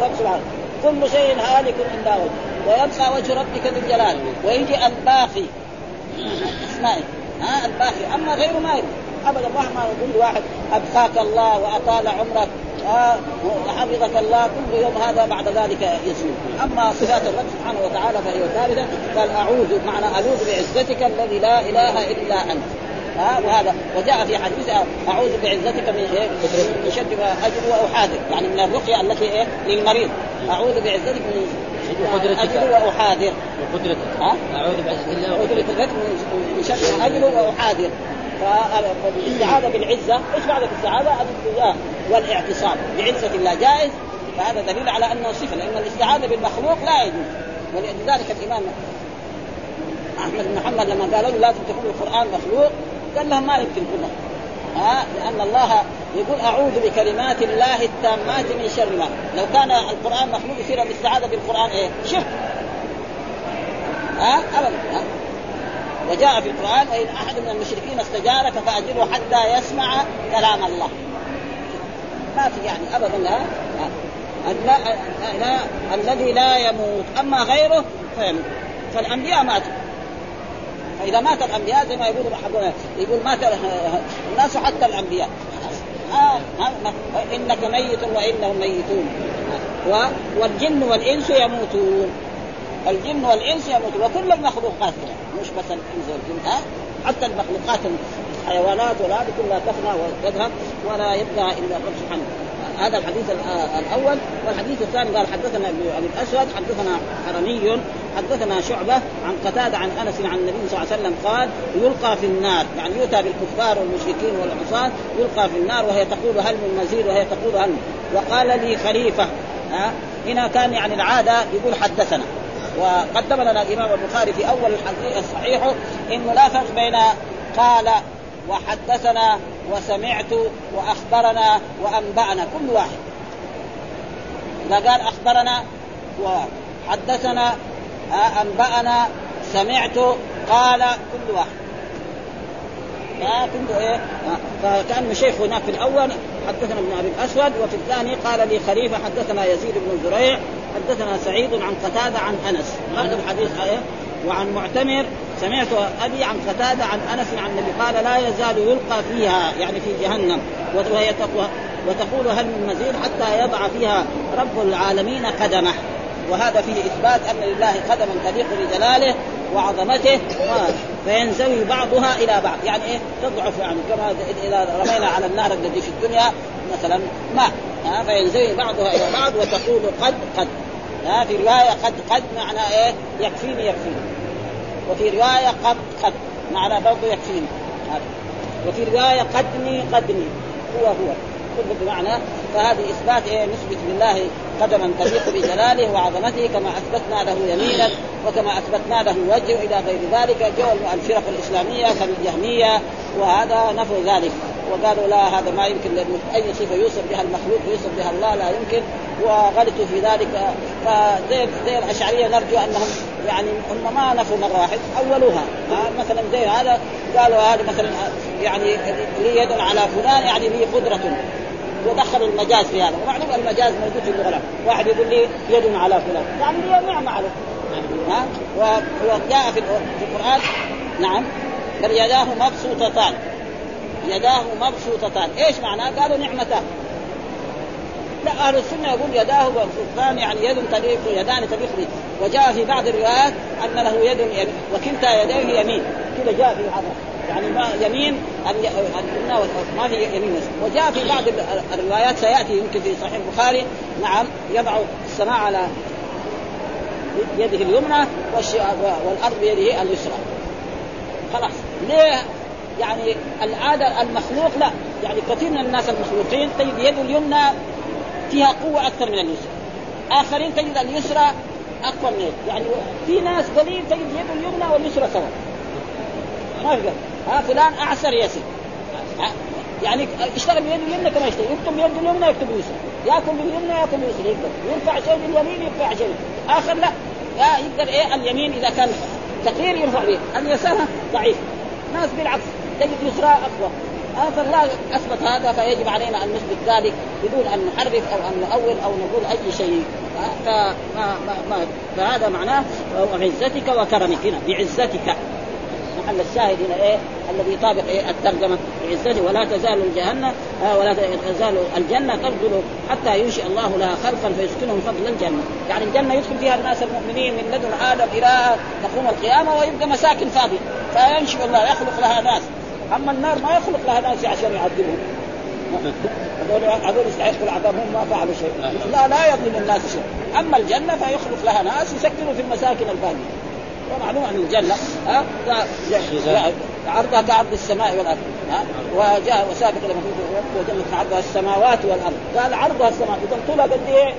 رب سبحانه. كل شيء هالك الا وجه ويبقى وجه ربك ذو الجلال. ويجي الباقي. أسمائه. ها الباقي. أما غيره ما يجي أبدا الله ما يقول واحد أبقاك الله وأطال عمرك. آه وحفظك الله. كل يوم هذا بعد ذلك يزول أما صفات الرب سبحانه وتعالى فهي ثابتة. قال اعوذ معنى أعوذ بعزتك الذي لا إله إلا أنت. ها وهذا وجاء في حديث أعوذ بعزتك من إيه؟ من شد ما أجر واحاذر يعني من الرقية التي إيه؟ للمريض. أعوذ بعزتك من أجر واحاذر وقدرتك. ها؟ أعوذ بعزة الله وقدرتك من شر ما أجر واحاذر فالاستعاذة بالعزة. إيش معنى الاستعاذة؟ الالتجاء والاعتصام. بعزة الله جائز. فهذا دليل على أنه صفة. لأن الاستعاذة بالمخلوق لا يجوز. ولذلك الإمام أحمد بن محمد لما قالوا له لازم تكون القرآن مخلوق قال لهم ما يمكن ها؟ لأن الله يقول أعوذ بكلمات الله التامات من شر ما. لو كان القرآن مخلوق يصير الاستعاذه بالقران إيه؟ شرك. ها؟ ابدا. ها؟ وجاء في القرآن وإن أحد من المشركين استجارك فأجره حتى يسمع كلام الله. ما في يعني ابدا لا الذي لا يموت أما غيره فيموت. فالأنبياء ماتوا. فاذا مات الأنبياء زي ما يقول حقنا يقول مات الناس حتى الأنبياء. آه إنك ميت وإنهم ميتون. والجن والإنس يموتون. الجن والإنس يموتون. وكل المخلوقات مش بس الإنس والجن حتى المخلوقات الحيوانات ولا كلها تفنى وتذهب ولا يبقى إلا الرب سبحانه. هذا الحديث الأول. والحديث الثاني قال حدثنا ابن أبي الأسود حدثنا حرمي حدثنا شعبة عن قتادة عن أنس عن النبي صلى الله عليه وسلم قال يلقى في النار يعني يؤتى بالكفار والمشركين والعصاة يلقى في النار وهي تقول هل من مزيد؟ وهي تقول هل وقال لي خليفة ها؟ هنا كان يعني العادة يقول حدثنا. وقدم لنا الإمام البخاري في أول الحديث الصحيح انه لا فرق بين قال وحدثنا وسمعت وأخبرنا وأنبأنا كل واحد. إذا قال أخبرنا وحدثنا أنبأنا سمعت قال كل واحد. كله إيه؟ فكأن شيخ هناك في الأول حدثنا ابن أبي الأسود وفي الثاني قال لي خليفة حدثنا يزيد بن زريع حدثنا سعيد عن قتادة عن أنس. هذا الحديث إيه؟ وعن معتمر سمعت أبي عن قتادة عن أنس عن النبي قال لا يزال يلقى فيها يعني في جهنم. وهي وتقول هل من مزيد حتى يضع فيها رب العالمين قدمه. وهذا فيه إثبات أن لله قدما تليق بجلاله وعظمته فينزوي بعضها إلى بعض. يعني إيه؟ تضعف يعني كما إذا رمينا على النهر الذي في الدنيا مثلا ماء فينزوي بعضها إلى بعض وتقول قد قد. ها؟ في رواية قد قد معنى إيه؟ يكفيني يكفيني. وفي رواية قد قد معنى برضه يكفيني. وفي رواية قدني قدني. هو هو. كله بمعنى فهذه إثبات إيه؟ نثبت لله قدما تليق بجلاله وعظمته كما أثبتنا له يمينا وكما أثبتنا له وجه إلى غير ذلك. جو الفرق الإسلامية كالجهمية وهذا نفوا ذلك. وقالوا لا هذا ما يمكن لأنه أي صفه يوصف بها المخلوق ويوصف بها الله لا يمكن. وغلطوا في ذلك. فزي زي الأشعرية نرجو أنهم يعني هم ما نفوا مرة واحدة أولوها. مثلا زي هذا قالوا هذا مثلا يعني لي يد على فلان يعني لي قدرة. ودخلوا المجاز في هذا. ومعلوم المجاز موجود في اللغة واحد يقول لي يد على فلان. يعني لي نعمه عليه ها وجاء في القرآن نعم. بل يداه مبسوطتان. يداه مبسوطتان. إيش معناه؟ قالوا نعمتان. أهل السنة يقول يداه مبسوطتان يعني يد تليق يدان تليق به وجاء في بعض الروايات أن له يد يمين. وكلتا يديه يمين. كذا جاء في بعض يعني ما يمين ما في يمين وجاء في بعض الروايات سيأتي يمكن في صحيح البخاري. نعم. يضع السماء على يده اليمنى والأرض بيده اليسرى. خلاص. ليه؟ يعني العادة المخلوق لا. يعني كثير من الناس المخلوقين تجد يده اليمنى فيها قوة أكثر من اليسرى. آخرين تجد اليسرى أقوى من يعني في ناس قليل تجد يده اليمنى واليسرى سوا ما في ها فلان أعسر يسر يعني يشتغل بيده اليمنى كما يشتغل. يكتب بيده اليمنى يكتب باليسرى يأكل باليمنى يأكل باليسرى يقدر. يرفع شيء باليمين يرفع شيء آخر لا. لا يقدر إيه؟ اليمين إذا كان ثقيل يرفع به اليسار ضعيف. ناس بالعكس تجد يسرى أقوى. فالله أثبت هذا فيجب علينا أن نثبت ذلك بدون أن نحرف أو أن نؤول أو نقول أي شيء. فما ما ما فهذا معناه وعزتك وكرمك. هنا بعزتك. محل الشاهد هنا إيه؟ الذي يطابق إيه؟ الترجمة. بعزته ولا تزال الجهنم آه ولا تزال الجنة تفضل حتى ينشئ الله لها خلقا فيسكنهم فضل الجنة، يعني الجنة يدخل فيها الناس المؤمنين من لدن آدم إلى تقوم القيامة ويبقى مساكن فاضية. فينشئ الله يخلق لها ناس، أما النار ما يخلق لها ناس عشان يعذبهم. هذول هذول يستحقوا العذاب هم ما فعلوا شيء. لا لا يظلم الناس شيء. أما الجنة فيخلق لها ناس يسكنوا في المساكن الباقية. ومعلوم ان الجنة. ها؟ عرضها كعرض السماء والأرض. ها؟ وجاء وسابق لما وجنة عرضها السماوات والأرض. قال عرضها السماء. اذا طولها قد إيه؟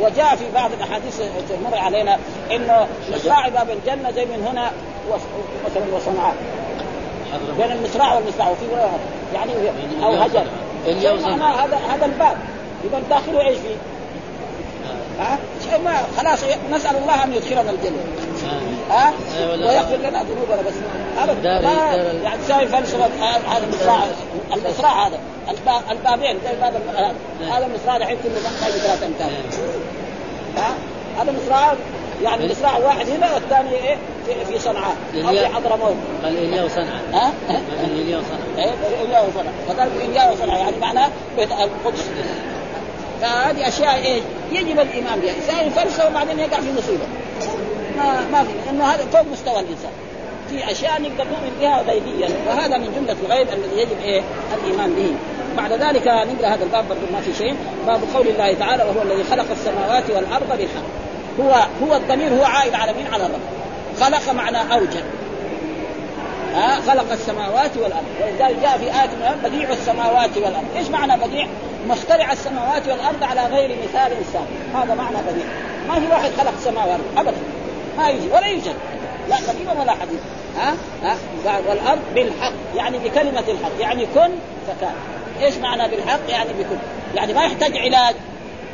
وجاء في بعض الأحاديث تمر علينا إنه مصراع باب الجنه زي من هنا مثلا وصنعاء. بين المصراع والمصراع وفي يعني أو هجر. هذا هذا الباب. اذا داخله إيش فيه؟ ها؟ شيء ما خلاص نسأل الله أن يدخلنا الجنة. ها؟ ويغفر لنا ذنوبنا بس. ابدا. ما يعني تساوي فلسفه هذا المصراع. المصراع هذا. البابين. زي باب هذا المصراع الحين كله ثلاث أمتار. ها؟ هذا مصراع يعني مصراع واحد هنا والثاني إيه؟ في, في صنعاء. أو في حضرموت. قال إيليا وصنعاء. ها؟ قال إيليا وصنعاء. إيه؟ إيليا وصنعاء. فقال إيليا وصنعاء. يعني معناه بيت القدس. فهذه أشياء إيه؟ يجب الايمان بها، انسان يفلسف وبعدين يقع في مصيبة. ما ما في. إنه هذا فوق مستوى الإنسان. في أشياء نقدر نؤمن بها غيبيا وهذا من جملة الغيب الذي يجب إيه؟ الإيمان به. بعد ذلك نقرأ هذا الباب برضه ما في شيء، باب قول الله تعالى وهو الذي خلق السماوات والأرض بالحق. هو هو الضمير هو عائد على مين؟ على الرب. خلق معنى أوجد. ها؟ خلق السماوات والأرض. ولذلك جاء في آية بديع السماوات والأرض، إيش معنى بديع؟ مخترع السماوات والأرض على غير مثال سابق. هذا معنى بديع. ما في واحد خلق السماوات ابدا. ما يجي ولا يوجد. لا قديما ولا حديث ها؟ ها؟ والأرض بالحق. يعني بكلمة الحق. يعني كن فكان. إيش معنى بالحق؟ يعني بكن. يعني ما يحتاج علاج.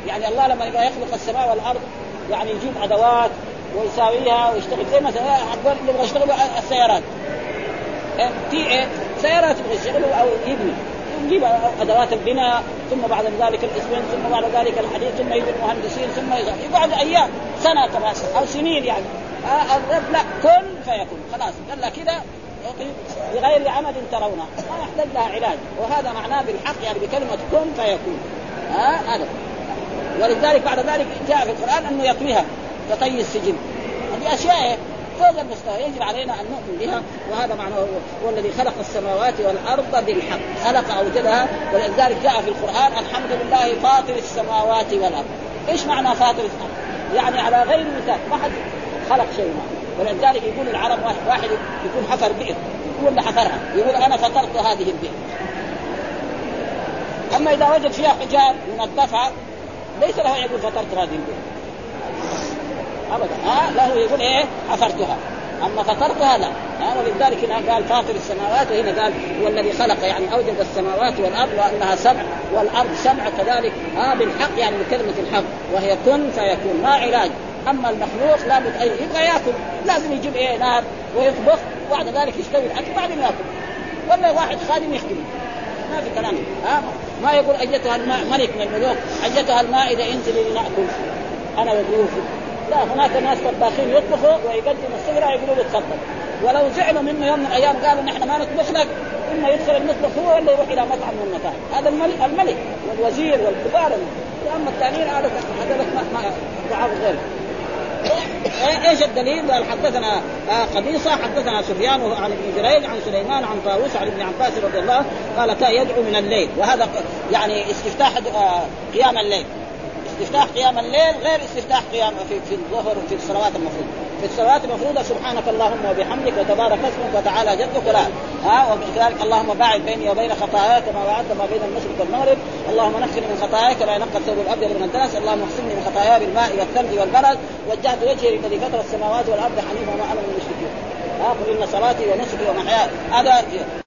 يعني الله لما يخلق السماء والأرض يعني يجيب أدوات ويساويها ويشتغل زي مثلا يبغى يشتغل السيارات. إيه؟ في إيه؟ سيارات يبغى يشتغلوا أو يبني. نجيب أدوات البناء ثم بعد ذلك الاسمنت ثم بعد ذلك الحديد ثم يجي المهندسين ثم يقعد أيام سنة كمان أو سنين يعني. آه الرب لا كن فيكون خلاص. قال لك كذا بغير عمد ترونه. ما يحتاج لها علاج. وهذا معناه بالحق يعني بكلمة كن فيكون. ها آه هذا. ولذلك بعد ذلك جاء في القرآن أنه يطويها كطي السجن. هذه أشياء فوق المستوى يجب علينا أن نؤمن بها وهذا معناه هو, الذي خلق السماوات والأرض بالحق خلق أوجدها ولذلك جاء في القرآن الحمد لله فاطر السماوات والأرض. إيش معنى فاطر السماوات؟ يعني على غير مثال ما حد خلق شيء ما ولذلك يقول العرب واحد, يكون حفر بئر يقول اللي حفرها يقول أنا فطرت هذه البئر. أما إذا وجد فيها من الدفع ليس له يقول فطرت هذه البئر ابدا. ها له يقول إيه؟ حفرتها. أما فطرتها لا. ها ولذلك هنا قال فاطر السماوات وهنا قال هو الذي خلق يعني أوجد السماوات والأرض وأنها سبع والأرض سبع كذلك. ها بالحق يعني بكلمة الحق. وهي كن فيكون ما علاج. أما المخلوق لابد أن يبغى يأكل. لازم يجيب إيه؟ نار ويطبخ وبعد ذلك يستوي الأكل بعدين يأكل. ولا واحد خادم يخدمه ما في كلام. ها؟ ما يقول ايتها الماء ملك من الملوك ايتها المائده انزلي لنأكل. أنا وضيوفي لا هناك ناس طباخين يطبخوا ويقدموا السفره يقولوا له تفضل. ولو زعلوا منه يوم من الأيام قالوا نحن ما نطبخ لك اما يدخل المطبخ هو ولا يروح إلى مطعم من المطاعم هذا الملك, الملك والوزير والكبار. اما الثانيين هذا هذا ما ما دعاه غيره إيش الدليل؟ قال حدثنا قبيصة حدثنا سفيان عن ابن جريج عن سليمان عن طاووس عن ابن عباس رضي الله قال كان يدعو من الليل وهذا يعني استفتاح قيام الليل استفتاح قيام الليل غير استفتاح قيام في, في الظهر وفي الصلوات المفروض في المفروضة سبحانك اللهم وبحمدك وتبارك اسمك وتعالى جدك ولا. ها وكذلك اللهم باعد بيني وبين خطاياك كما بعدت ما بين المشرق والمغرب. اللهم نقني من خطاياك كما ينقى الثوب الأبيض من الدنس. اللهم اغسلني من خطاياي بالماء والثلج والبرد. وجهت وجهي للذي فطر السماوات والأرض حنيفا وما أنا من المشركين. ها قل إن صلاتي ونسكي ومحياي. هذا